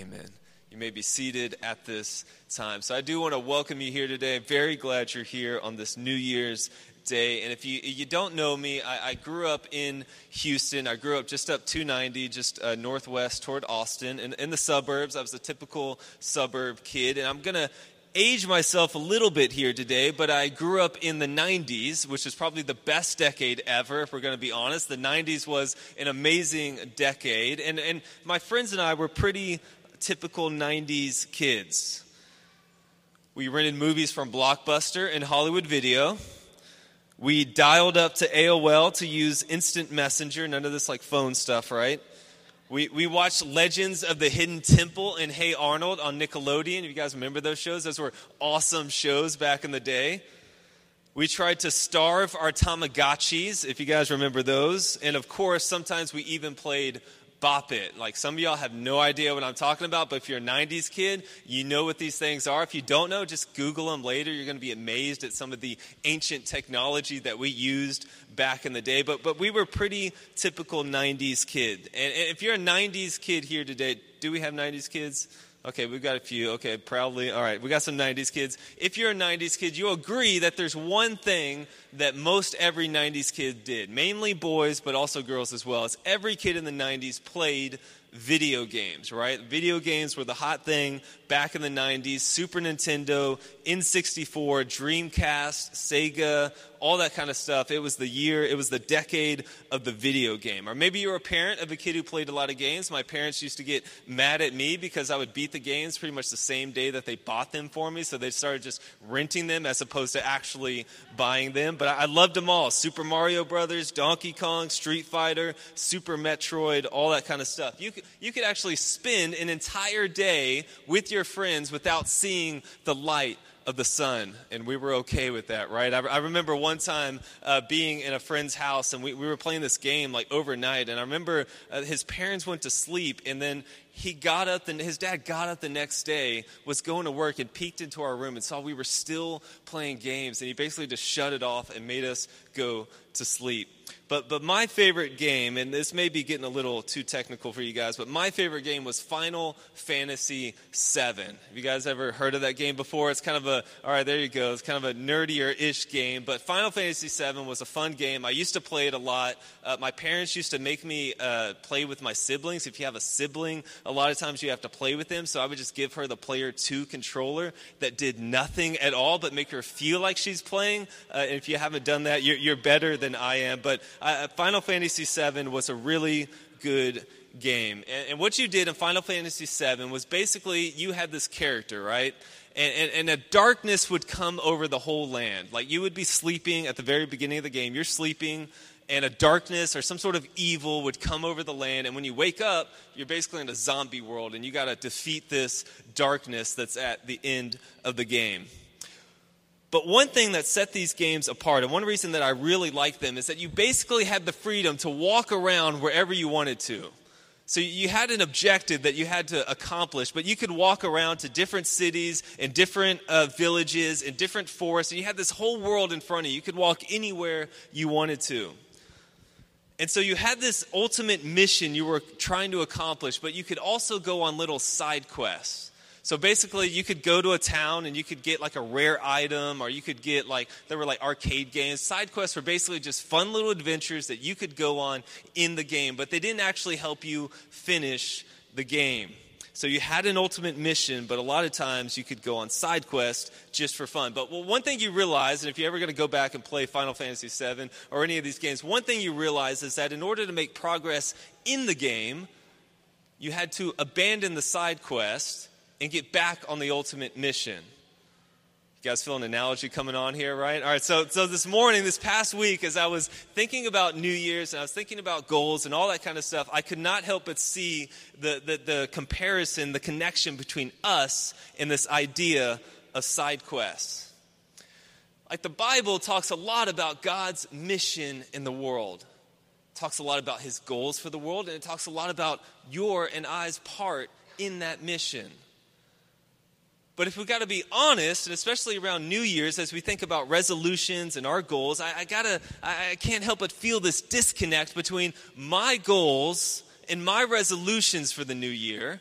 Amen. You may be seated at this time. So I do want to welcome you here today. I'm Very glad you're here on this New Year's Day. And if you, you don't know me, I, I grew up in Houston. I grew up just up 290, just uh, northwest toward Austin, in, in the suburbs. I was a typical suburb kid. And I'm going to age myself a little bit here today, but I grew up in the 90s, which is probably the best decade ever, if we're going to be honest. The 90s was an amazing decade. And, and my friends and I were pretty typical 90s kids. We rented movies from Blockbuster and Hollywood Video. We dialed up to AOL to use instant messenger, none of this like phone stuff, right? We, we watched Legends of the Hidden Temple and Hey Arnold on Nickelodeon. If you guys remember those shows, those were awesome shows back in the day. We tried to starve our Tamagotchis, if you guys remember those. And of course, sometimes we even played bop it. Like some of y'all have no idea what I'm talking about, but if you're a 90s kid, you know what these things are. If you don't know, just Google them later. You're going to be amazed at some of the ancient technology that we used back in the day. But, but we were pretty typical 90s kid. And, and if you're a 90s kid here today, do we have 90s kids? Okay, we've got a few. Okay, proudly. All right, we got some 90s kids. If you're a 90s kid, you agree that there's one thing that most every 90s kid did, mainly boys, but also girls as well. It's every kid in the 90s played video games, right? Video games were the hot thing back in the 90s. Super Nintendo, N64, Dreamcast, Sega, all that kind of stuff. It was the year, it was the decade of the video game. Or maybe you're a parent of a kid who played a lot of games. My parents used to get mad at me because I would beat the games pretty much the same day that they bought them for me. So they started just renting them as opposed to actually buying them. But I, loved them all Super Mario Brothers, Donkey Kong, Street Fighter, Super Metroid, all that kind of stuff. You could, you could actually spend an entire day with your friends without seeing the light of the sun, and we were okay with that, right? I, I remember one time uh, being in a friend's house, and we, we were playing this game like overnight, and I remember uh, his parents went to sleep, and then he got up, and his dad got up the next day, was going to work, and peeked into our room and saw we were still playing games, and he basically just shut it off and made us go to sleep. But, but my favorite game, and this may be getting a little too technical for you guys, but my favorite game was Final Fantasy VII. Have you guys ever heard of that game before? It's kind of a, all right, there you go. It's kind of a nerdier ish game, but Final Fantasy VII was a fun game. I used to play it a lot. Uh, my parents used to make me uh, play with my siblings. If you have a sibling, a lot of times you have to play with them. So I would just give her the player two controller that did nothing at all but make her feel like she's playing. Uh, and if you haven't done that, you're, you're better than I am. But uh, Final Fantasy VII was a really good game. And, and, what you did in Final Fantasy VII was basically you had this character, right? And, and, and, a darkness would come over the whole land. Like you would be sleeping at the very beginning of the game, you're sleeping, and a darkness or some sort of evil would come over the land. And when you wake up, you're basically in a zombie world, and you got to defeat this darkness that's at the end of the game. But one thing that set these games apart, and one reason that I really like them, is that you basically had the freedom to walk around wherever you wanted to. So you had an objective that you had to accomplish, but you could walk around to different cities and different uh, villages and different forests, and you had this whole world in front of you. You could walk anywhere you wanted to. And so you had this ultimate mission you were trying to accomplish, but you could also go on little side quests. So basically, you could go to a town and you could get like a rare item, or you could get like, there were like arcade games. Side quests were basically just fun little adventures that you could go on in the game, but they didn't actually help you finish the game. So you had an ultimate mission, but a lot of times you could go on side quests just for fun. But well, one thing you realize, and if you're ever going to go back and play Final Fantasy VII or any of these games, one thing you realize is that in order to make progress in the game, you had to abandon the side quest and get back on the ultimate mission. You guys feel an analogy coming on here, right? All right, so, so this morning, this past week, as I was thinking about New Year's and I was thinking about goals and all that kind of stuff, I could not help but see the, the, the comparison, the connection between us and this idea of side quests. Like the Bible talks a lot about God's mission in the world. It talks a lot about his goals for the world, and it talks a lot about your and I's part in that mission. But if we've got to be honest, and especially around New Year's, as we think about resolutions and our goals, I, I gotta, I, I can't help but feel this disconnect between my goals and my resolutions for the new year,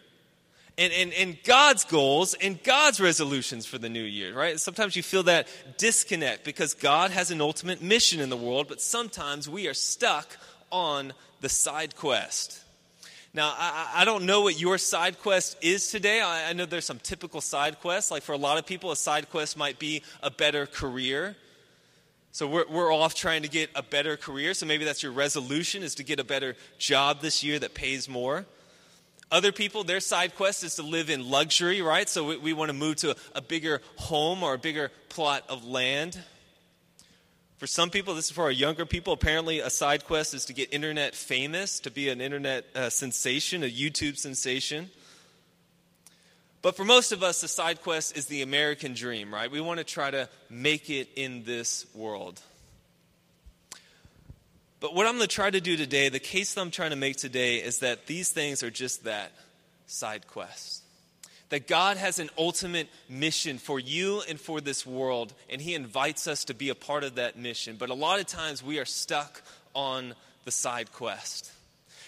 and, and, and God's goals and God's resolutions for the new year, right? Sometimes you feel that disconnect because God has an ultimate mission in the world, but sometimes we are stuck on the side quest. Now, I, I don't know what your side quest is today. I, I know there's some typical side quests. Like for a lot of people, a side quest might be a better career. So we're, we're off trying to get a better career. So maybe that's your resolution is to get a better job this year that pays more. Other people, their side quest is to live in luxury, right? So we, we want to move to a, a bigger home or a bigger plot of land. For some people, this is for our younger people, apparently a side quest is to get internet famous, to be an internet uh, sensation, a YouTube sensation. But for most of us, the side quest is the American dream, right? We want to try to make it in this world. But what I'm going to try to do today, the case that I'm trying to make today, is that these things are just that side quests. That God has an ultimate mission for you and for this world, and He invites us to be a part of that mission. But a lot of times we are stuck on the side quest.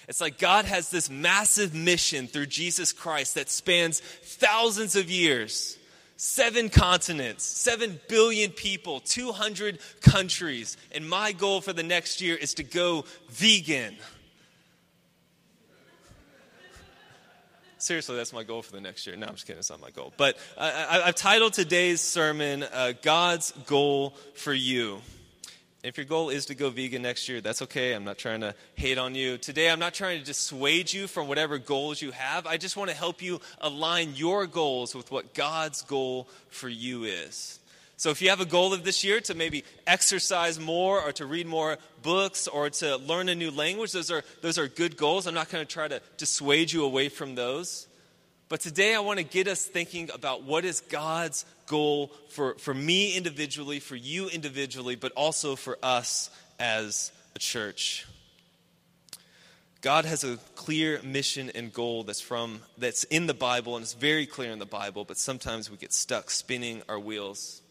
It's like God has this massive mission through Jesus Christ that spans thousands of years seven continents, seven billion people, 200 countries. And my goal for the next year is to go vegan. Seriously, that's my goal for the next year. No, I'm just kidding. It's not my goal. But I, have titled today's sermon, uh, God's Goal for You. If your goal is to go vegan next year, that's okay. I'm not trying to hate on you. Today, I'm not trying to dissuade you from whatever goals you have. I just want to help you align your goals with what God's goal for you is. So, if you have a goal of this year to maybe exercise more or to read more books or to learn a new language, those are, those are good goals. I'm not going to try to dissuade you away from those. But today I want to get us thinking about what is God's goal for, for me individually, for you individually, but also for us as a church. God has a clear mission and goal that's from that's in the Bible and it's very clear in the Bible, but sometimes we get stuck spinning our wheels.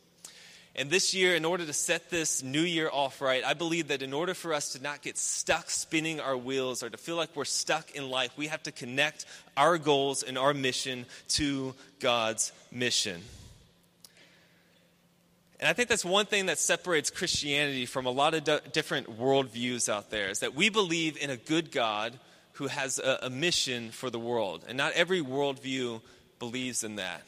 And this year, in order to set this new year off right, I believe that in order for us to not get stuck spinning our wheels or to feel like we're stuck in life, we have to connect our goals and our mission to God's mission. And I think that's one thing that separates Christianity from a lot of different worldviews out there is that we believe in a good God who has a, a mission for the world. And not every worldview believes in that.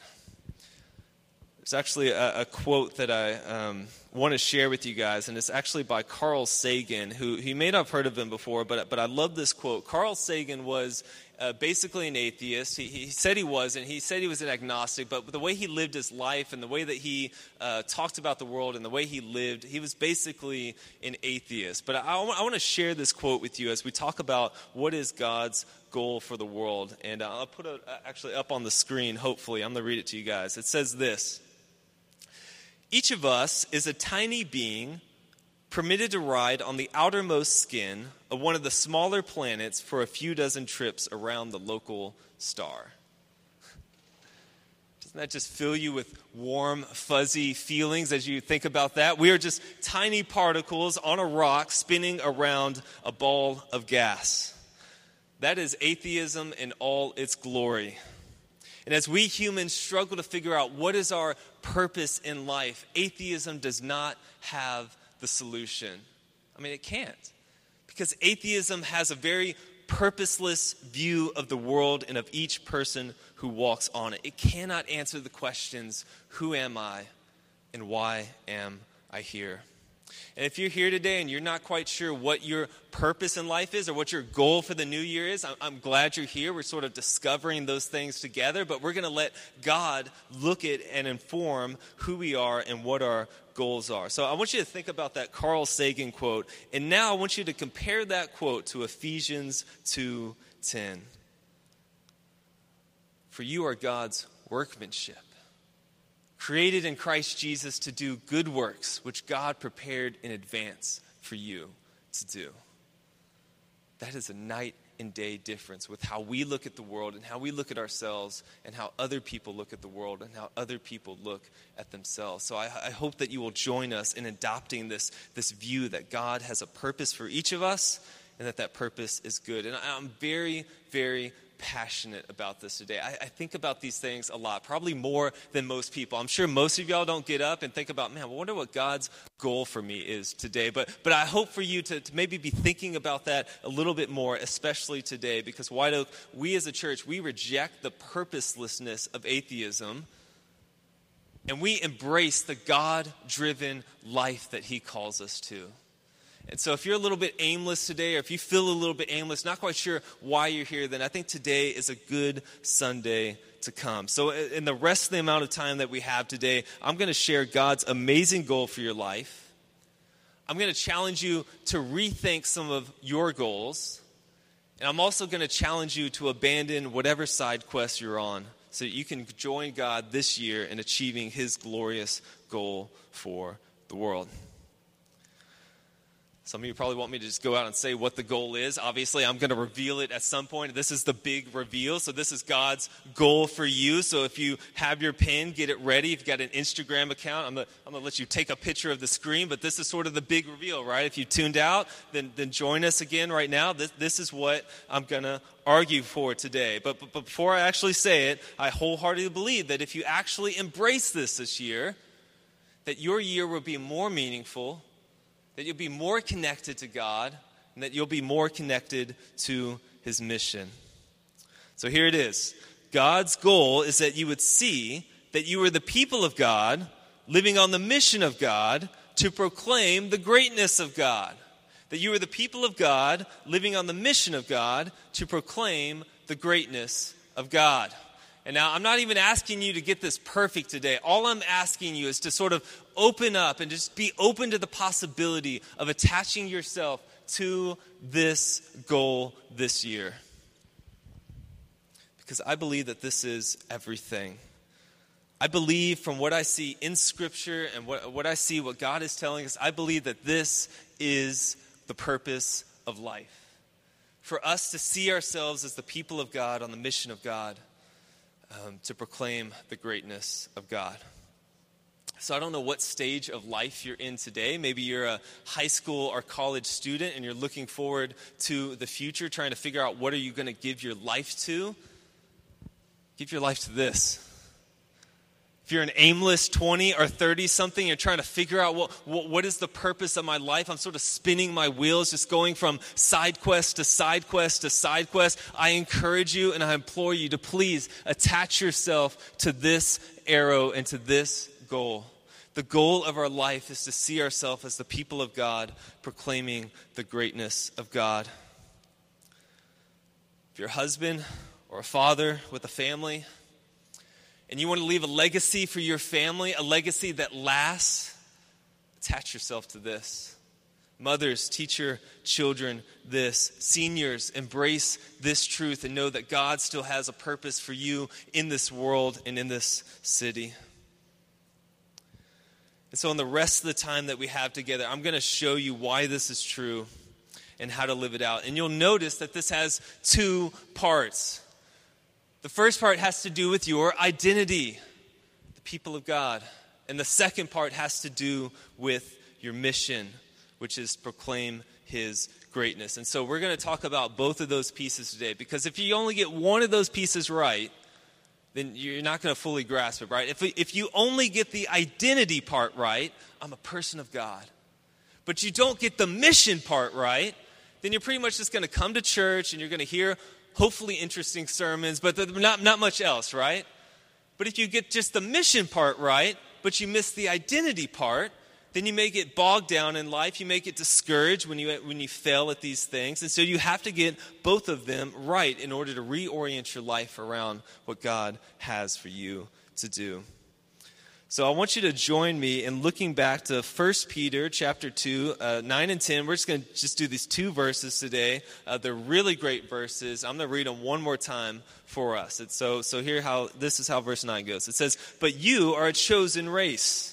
There's actually a, a quote that I um, want to share with you guys, and it's actually by Carl Sagan, who you may not have heard of him before, but, but I love this quote. Carl Sagan was uh, basically an atheist. He, he, said he was, and he said he was an agnostic, but the way he lived his life and the way that he uh, talked about the world and the way he lived, he was basically an atheist. But I, want to share this quote with you as we talk about what is God's goal for the world. And uh, I'll put it actually up on the screen, hopefully. I'm going to read it to you guys. It says this. Each of us is a tiny being permitted to ride on the outermost skin of one of the smaller planets for a few dozen trips around the local star. Doesn't that just fill you with warm, fuzzy feelings as you think about that? We are just tiny particles on a rock spinning around a ball of gas. That is atheism in all its glory. And as we humans struggle to figure out what is our purpose in life, atheism does not have the solution. I mean, it can't. Because atheism has a very purposeless view of the world and of each person who walks on it. It cannot answer the questions who am I and why am I here? And if you're here today and you're not quite sure what your purpose in life is or what your goal for the new year is, I'm, glad you're here. We're sort of discovering those things together, but we're going to let God look at and inform who we are and what our goals are. So I want you to think about that Carl Sagan quote, and now I want you to compare that quote to Ephesians 2:10. For you are God's workmanship created in Christ Jesus to do good works, which God prepared in advance for you to do. That is a night and day difference with how we look at the world and how we look at ourselves and how other people look at the world and how other people look at themselves. So I, I hope that you will join us in adopting this, this view that God has a purpose for each of us and that that purpose is good. And I'm very, very passionate about this today. I, I, think about these things a lot, probably more than most people. I'm sure most of y'all don't get up and think about, man, I wonder what God's goal for me is today. But, but I hope for you to, to maybe be thinking about that a little bit more, especially today, because White Oak, we as a church, we reject the purposelessness of atheism and we embrace the God driven life that He calls us to. And so, if you're a little bit aimless today, or if you feel a little bit aimless, not quite sure why you're here, then I think today is a good Sunday to come. So, uh, in the rest of the amount of time that we have today, I'm going to share God's amazing goal for your life. I'm going to challenge you to rethink some of your goals. And I'm also going to challenge you to abandon whatever side quest you're on so that you can join God this year in achieving His glorious goal for the world. Some of you probably want me to just go out and say what the goal is. Obviously, I'm going to reveal it at some point. This is the big reveal. So, this is God's goal for you. So, if you have your pen, get it ready. If you've got an Instagram account, I'm going, to, let you take a picture of the screen. But this is sort of the big reveal, right? If you tuned out, then, then join us again right now. This, this is what I'm going to argue for today. But, but before I actually say it, I wholeheartedly believe that if you actually embrace this this year, that your year will be more meaningful that you'll be more connected to God, and that you'll be more connected to His mission. So here it is God's goal is that you would see that you are the people of God, living on the mission of God to proclaim the greatness of God. That you are the people of God, living on the mission of God to proclaim the greatness of God. And now, I'm not even asking you to get this perfect today. All I'm asking you is to sort of open up and just be open to the possibility of attaching yourself to this goal this year. Because I believe that this is everything. I believe from what I see in Scripture and what, what I see, what God is telling us, I believe that this is the purpose of life. For us to see ourselves as the people of God on the mission of God um, to proclaim the greatness of God. So, I don't know what stage of life you're in today. Maybe you're a high school or college student and you're looking forward to the future, trying to figure out what are you going to give your life to. Give your life to this if you're an aimless 20 or 30 something, you're trying to figure out what, what, what is the purpose of my life. I'm sort of spinning my wheels, just going from side quest to side quest to side quest. I encourage you and I implore you to please attach yourself to this arrow and to this goal. The goal of our life is to see ourselves as the people of God, proclaiming the greatness of God. If you're a husband or a father with a family, and you want to leave a legacy for your family, a legacy that lasts, attach yourself to this. Mothers, teach your children this. Seniors, embrace this truth and know that God still has a purpose for you in this world and in this city. And so, in the rest of the time that we have together, I'm going to show you why this is true and how to live it out. And you'll notice that this has two parts. The first part has to do with your identity, the people of God. And the second part has to do with your mission, which is proclaim his greatness. And so we're going to talk about both of those pieces today because if you only get one of those pieces right, then you're not going to fully grasp it, right? If, if you only get the identity part right, I'm a person of God, but you don't get the mission part right, then you're pretty much just going to come to church and you're going to hear hopefully interesting sermons, but not, not much else, right? But if you get just the mission part right, but you miss the identity part, then you may get bogged down in life. You may get discouraged when you, when you fail at these things. And so you have to get both of them right in order to reorient your life around what God has for you to do. So I want you to join me in looking back to 1 Peter chapter 2, uh, 9 and 10. We're just going to just do these two verses today. Uh, they're really great verses. I'm going to read them one more time for us. It's so, so here how, this is how verse 9 goes. It says, But you are a chosen race,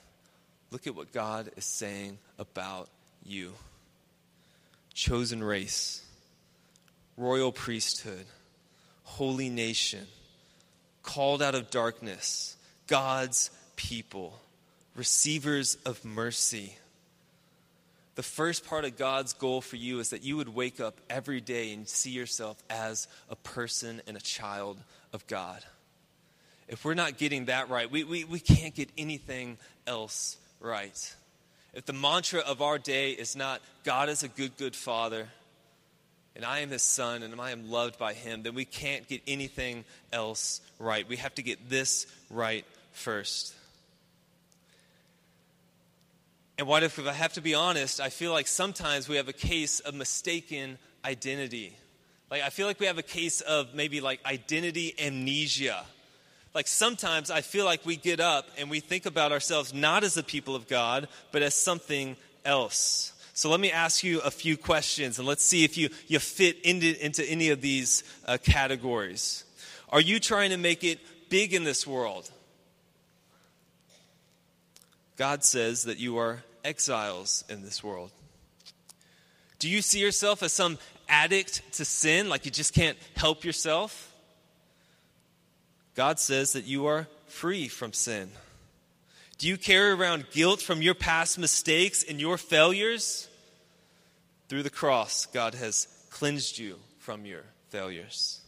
look at what God is saying about you chosen race, royal priesthood, holy nation, called out of darkness, God's people, receivers of mercy. The first part of God's goal for you is that you would wake up every day and see yourself as a person and a child of God. If we're not getting that right, we, we, we can't get anything else right. If the mantra of our day is not, God is a good, good father, and I am his son, and I am loved by him, then we can't get anything else right. We have to get this right first. And what if, if I have to be honest, I feel like sometimes we have a case of mistaken identity. Like, I feel like we have a case of maybe like identity amnesia. Like, sometimes I feel like we get up and we think about ourselves not as the people of God, but as something else. So let me ask you a few questions and let's see if you, you fit into, into any of these uh, categories. Are you trying to make it big in this world? God says that you are exiles in this world. Do you see yourself as some addict to sin, like you just can't help yourself? God says that you are free from sin. Do you carry around guilt from your past mistakes and your failures? Through the cross, God has cleansed you from your failures.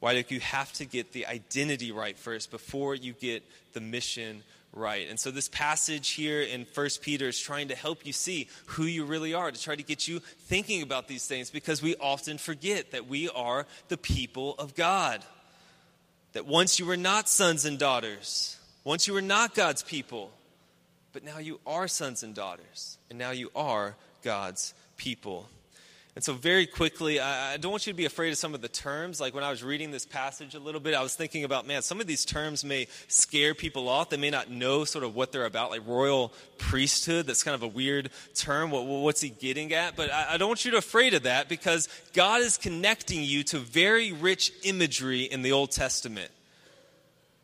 Why do you have to get the identity right first before you get the mission right? And so this passage here in First Peter is trying to help you see who you really are, to try to get you thinking about these things because we often forget that we are the people of God. That once you were not sons and daughters, once you were not God's people, but now you are sons and daughters, and now you are God's people. And so, very quickly, I, don't want you to be afraid of some of the terms. Like when I was reading this passage a little bit, I was thinking about, man, some of these terms may scare people off. They may not know sort of what they're about, like royal priesthood. That's kind of a weird term. What, what's he getting at? But I don't want you to be afraid of that because God is connecting you to very rich imagery in the Old Testament.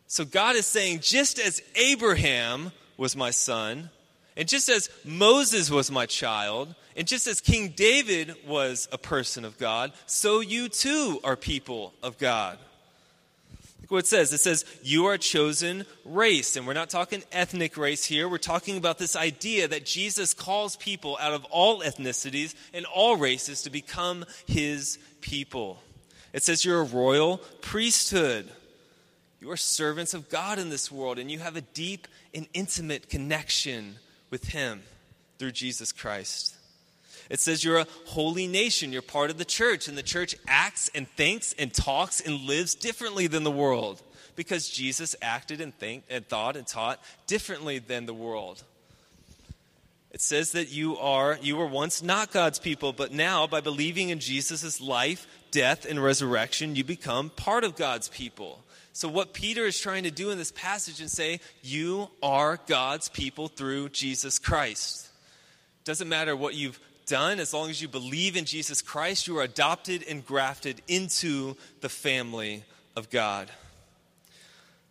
So God is saying, just as Abraham was my son, and just as Moses was my child, and just as King David was a person of God, so you too are people of God. Look what it says. It says, You are chosen race. And we're not talking ethnic race here. We're talking about this idea that Jesus calls people out of all ethnicities and all races to become his people. It says, You're a royal priesthood. You are servants of God in this world, and you have a deep and intimate connection with Him through Jesus Christ. It says you're a holy nation. You're part of the church, and the church acts and thinks and talks and lives differently than the world because Jesus acted and, think, and thought and taught differently than the world. It says that you are you were once not God's people, but now by believing in Jesus' life, death, and resurrection, you become part of God's people. So, what Peter is trying to do in this passage and say, you are God's people through Jesus Christ. Doesn't matter what you've done, as long as you believe in Jesus Christ, you are adopted and grafted into the family of God.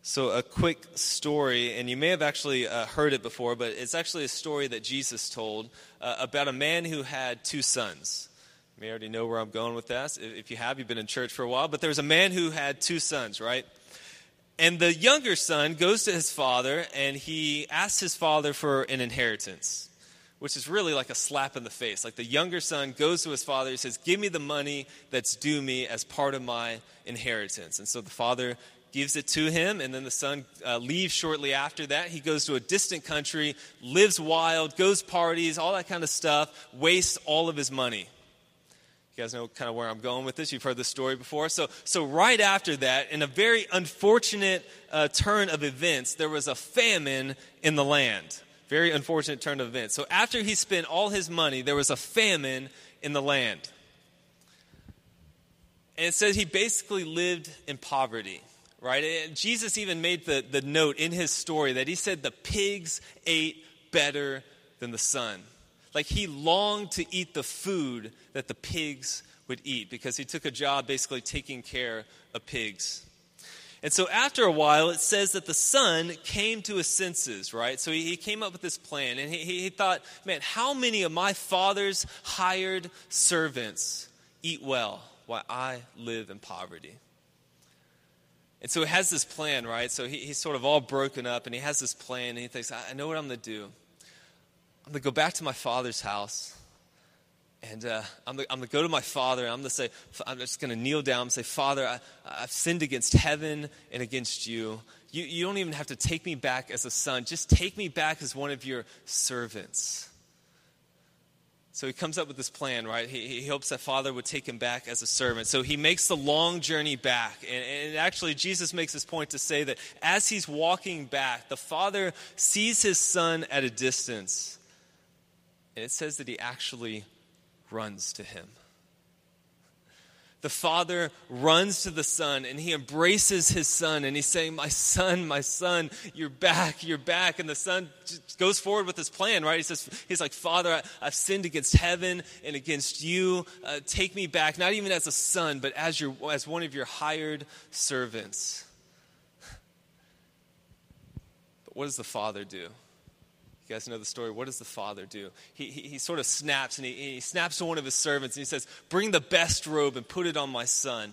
So, a quick story, and you may have actually uh, heard it before, but it's actually a story that Jesus told uh, about a man who had two sons. You may already know where I'm going with this. If you have, you've been in church for a while. But there was a man who had two sons, right? And the younger son goes to his father and he asks his father for an inheritance, which is really like a slap in the face. Like the younger son goes to his father, he says, Give me the money that's due me as part of my inheritance. And so the father gives it to him, and then the son uh, leaves shortly after that. He goes to a distant country, lives wild, goes parties, all that kind of stuff, wastes all of his money. Guys know kind of where I'm going with this. You've heard the story before. So, so right after that, in a very unfortunate uh, turn of events, there was a famine in the land. Very unfortunate turn of events. So after he spent all his money, there was a famine in the land. And it says he basically lived in poverty, right? And Jesus even made the, the note in his story that he said the pigs ate better than the son. Like he longed to eat the food that the pigs would eat because he took a job basically taking care of pigs. And so after a while, it says that the son came to his senses, right? So he, he came up with this plan, and he, he thought, man, how many of my father's hired servants eat well while I live in poverty? And so he has this plan, right? So he, he's sort of all broken up, and he has this plan, and he thinks, I know what I'm going to do. I'm going to go back to my father's house. And uh, I'm, going to go to my father, and I'm going to say, I'm just going to kneel down and say, Father, I, I've sinned against heaven and against you. you. You don't even have to take me back as a son, just take me back as one of your servants. So he comes up with this plan, right? He, he hopes that Father would take him back as a servant. So he makes the long journey back. And, and actually, Jesus makes this point to say that as he's walking back, the Father sees his son at a distance. And it says that he actually runs to him. The father runs to the son and he embraces his son and he's saying, My son, my son, you're back, you're back. And the son goes forward with his plan, right? He says, He's like, Father, I, have sinned against heaven and against you. Uh, take me back, not even as a son, but as, your, as one of your hired servants. But what does the father do? You guys know the story. What does the father do? He, he, he sort of snaps and he, he snaps to one of his servants and he says, Bring the best robe and put it on my son.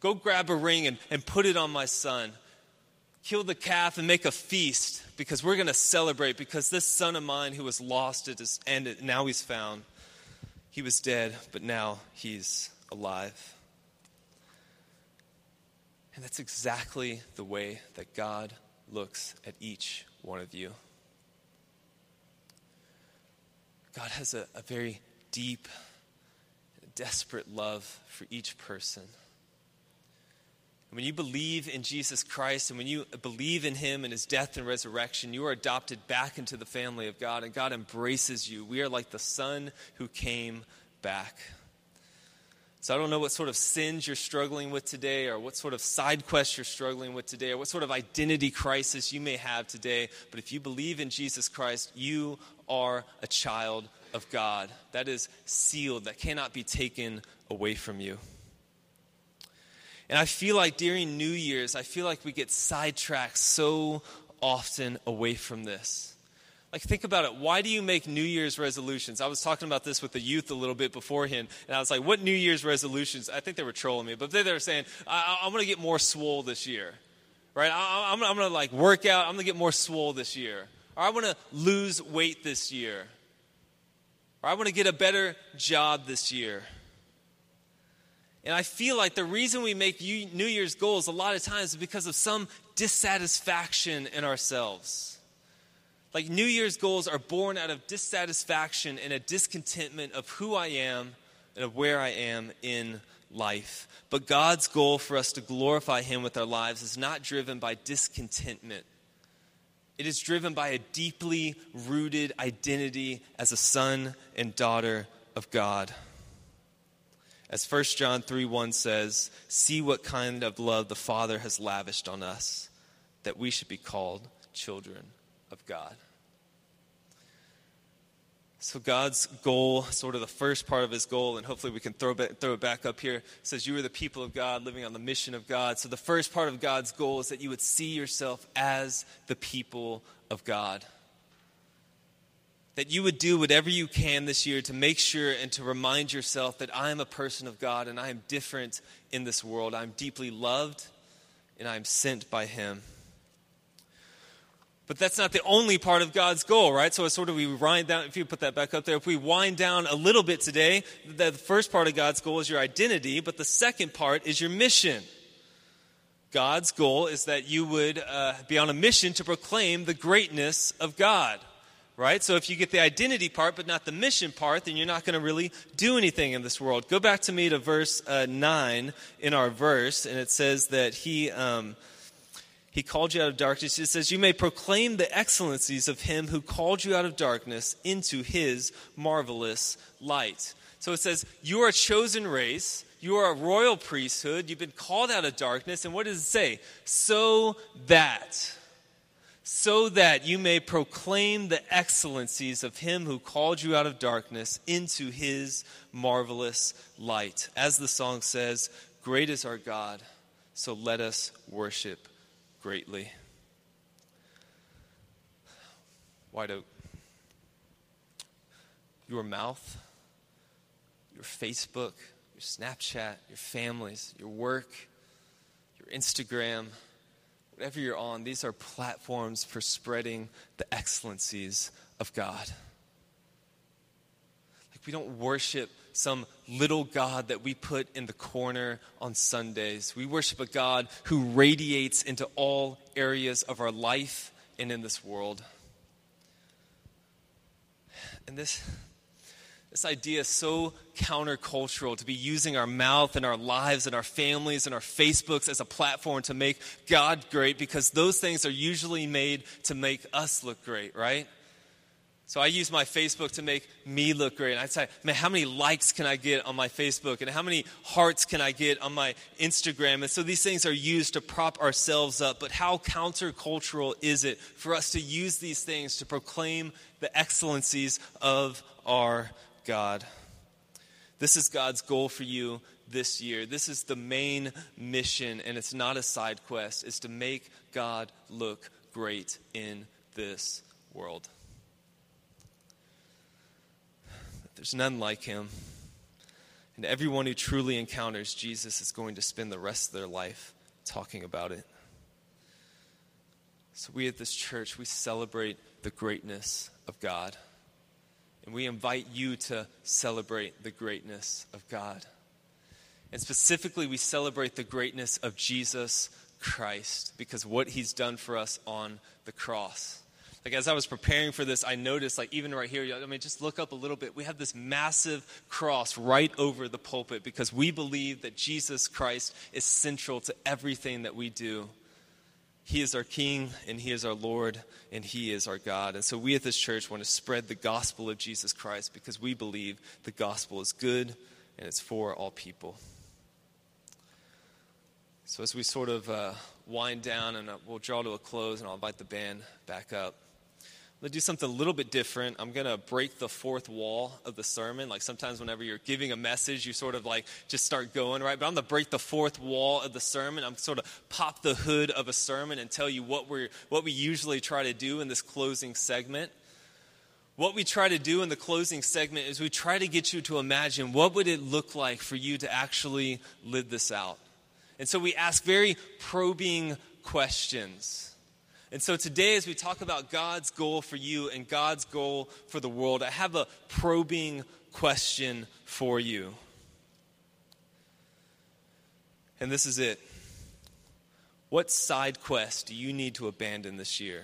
Go grab a ring and, and put it on my son. Kill the calf and make a feast because we're going to celebrate because this son of mine who was lost at his end, now he's found. He was dead, but now he's alive. And that's exactly the way that God looks at each one of you. God has a, a very deep, desperate love for each person. When you believe in Jesus Christ and when you believe in Him and His death and resurrection, you are adopted back into the family of God, and God embraces you. We are like the Son who came back. So I don't know what sort of sins you're struggling with today, or what sort of side quest you're struggling with today, or what sort of identity crisis you may have today, but if you believe in Jesus Christ, you are a child of God. That is sealed, that cannot be taken away from you. And I feel like during New Year's, I feel like we get sidetracked so often away from this. Like, think about it. Why do you make New Year's resolutions? I was talking about this with the youth a little bit beforehand, and I was like, what New Year's resolutions? I think they were trolling me, but they were saying, I- am going to get more swole this year, right? I- am going to like work out. I'm going to get more swole this year. Or I want to lose weight this year. Or I want to get a better job this year. And I feel like the reason we make New Year's goals a lot of times is because of some dissatisfaction in ourselves. Like New Year's goals are born out of dissatisfaction and a discontentment of who I am and of where I am in life. But God's goal for us to glorify Him with our lives is not driven by discontentment. It is driven by a deeply rooted identity as a son and daughter of God. As 1 John 3 1 says, See what kind of love the Father has lavished on us, that we should be called children of God. So, God's goal, sort of the first part of his goal, and hopefully we can throw, throw it back up here, says, You are the people of God living on the mission of God. So, the first part of God's goal is that you would see yourself as the people of God. That you would do whatever you can this year to make sure and to remind yourself that I am a person of God and I am different in this world. I'm deeply loved and I am sent by Him. But that's not the only part of God's goal, right? So, sort of we wind down, if you put that back up there, if we wind down a little bit today, the first part of God's goal is your identity, but the second part is your mission. God's goal is that you would uh, be on a mission to proclaim the greatness of God, right? So, if you get the identity part but not the mission part, then you're not going to really do anything in this world. Go back to me to verse uh, 9 in our verse, and it says that He. Um, he called you out of darkness. It says, You may proclaim the excellencies of him who called you out of darkness into his marvelous light. So it says, You are a chosen race. You are a royal priesthood. You've been called out of darkness. And what does it say? So that, so that you may proclaim the excellencies of him who called you out of darkness into his marvelous light. As the song says, Great is our God So let us worship greatly. White Oak, your mouth, your Facebook, your Snapchat, your families, your work, your Instagram, whatever you're on, these are platforms for spreading the excellencies of God. Like we don't worship some little God that we put in the corner on Sundays. We worship a God who radiates into all areas of our life and in this world. And this, this idea is so countercultural to be using our mouth and our lives and our families and our Facebooks as a platform to make God great because those things are usually made to make us look great, right? So I use my Facebook to make me look great. And I say, man, how many likes can I get on my Facebook? And how many hearts can I get on my Instagram? And so these things are used to prop ourselves up. But how countercultural is it for us to use these things to proclaim the excellencies of our God? This is God's goal for you this year. This is the main mission, and it's not a side quest. It's to make God look great in this world. There's none like him. And everyone who truly encounters Jesus is going to spend the rest of their life talking about it. So, we at this church, we celebrate the greatness of God. And we invite you to celebrate the greatness of God. And specifically, we celebrate the greatness of Jesus Christ because what he's done for us on the cross. Like as I was preparing for this, I noticed, like even right here, I mean, just look up a little bit. We have this massive cross right over the pulpit because we believe that Jesus Christ is central to everything that we do. He is our King, and He is our Lord, and He is our God. And so we at this church want to spread the gospel of Jesus Christ because we believe the gospel is good and it's for all people. So as we sort of uh, wind down and uh, we'll draw to a close, and I'll invite the band back up. I'm going to do something a little bit different. I'm going to break the fourth wall of the sermon. Like sometimes, whenever you're giving a message, you sort of like just start going, right? But I'm going to break the fourth wall of the sermon. I'm sort of pop the hood of a sermon and tell you what, we're, what we usually try to do in this closing segment. What we try to do in the closing segment is we try to get you to imagine what would it look like for you to actually live this out. And so we ask very probing questions. And so today, as we talk about God's goal for you and God's goal for the world, I have a probing question for you. And this is it. What side quest do you need to abandon this year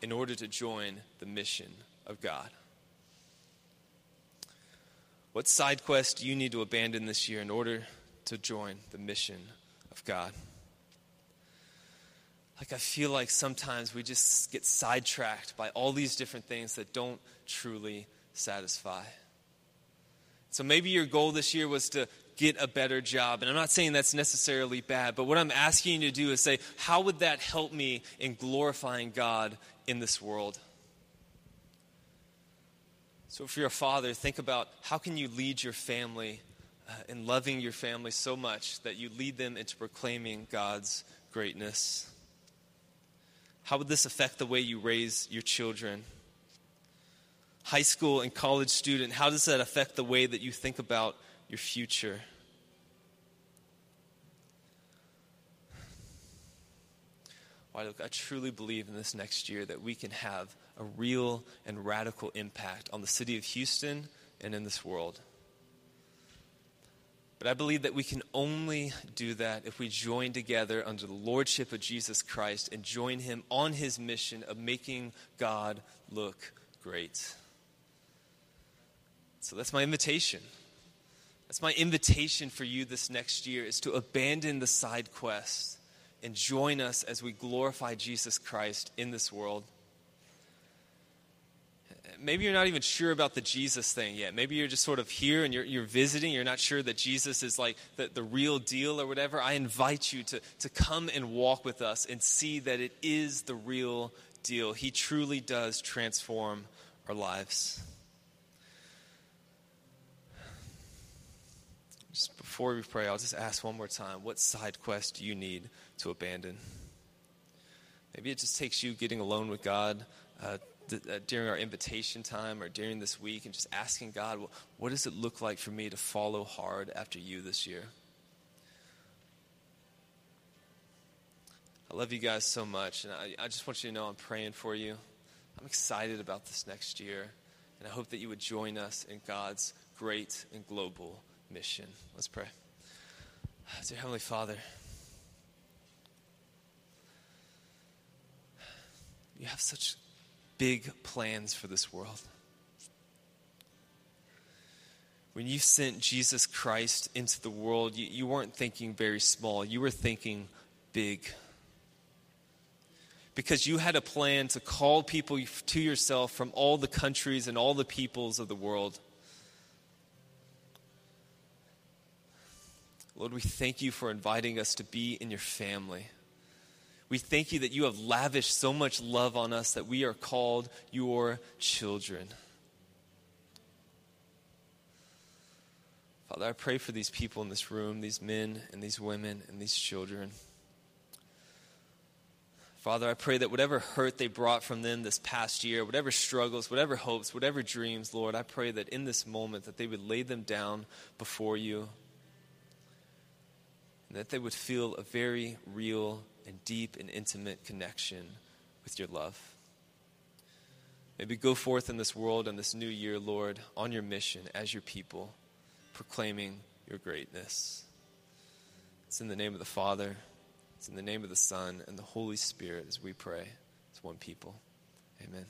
in order to join the mission of God? What side quest do you need to abandon this year in order to join the mission of God? Like I feel like sometimes we just get sidetracked by all these different things that don't truly satisfy. So maybe your goal this year was to get a better job. And I'm not saying that's necessarily bad, but what I'm asking you to do is say, how would that help me in glorifying God in this world? So if you're a father, think about how can you lead your family uh, in loving your family so much that you lead them into proclaiming God's greatness. How would this affect the way you raise your children? High school and college student, how does that affect the way that you think about your future? Why, look, I truly believe in this next year that we can have a real and radical impact on the city of Houston and in this world. But I believe that we can only do that if we join together under the lordship of Jesus Christ and join him on his mission of making God look great. So that's my invitation. That's my invitation for you this next year is to abandon the side quest and join us as we glorify Jesus Christ in this world maybe you're not even sure about the Jesus thing yet. Maybe you're just sort of here and you're, you're visiting. You're not sure that Jesus is like the, the real deal or whatever. I invite you to, to come and walk with us and see that it is the real deal. He truly does transform our lives. just before we pray, I'll just ask one more time what side quest do you need to abandon? Maybe it just takes you getting alone with God uh, Uh, during our invitation time or during this week and just asking God, well, what does it look like for me to follow hard after you this year? I love you guys so much, and I, I just want you to know I'm praying for you. I'm excited about this next year, and I hope that you would join us in God's great and global mission. Let's pray. Dear Heavenly Father, you have such big plans for this world. When you sent Jesus Christ into the world, you, you weren't thinking very small, you were thinking big because you had a plan to call people to yourself from all the countries and all the peoples of the world. Lord, we thank you for inviting us to be in your family. We thank you that you have lavished so much love on us that we are called your children. Father, I pray for these people in this room, these men and these women and these children. Father, I pray that whatever hurt they brought from them this past year, whatever struggles, whatever hopes, whatever dreams, Lord, I pray that in this moment that they would lay them down before you and that they would feel a very real and deep and intimate connection with your love. Maybe go forth in this world and this new year, Lord, on your mission as your people, proclaiming your greatness. It's in the name of the Father it's in the name of the Son and the Holy Spirit as we pray as one people. Amen.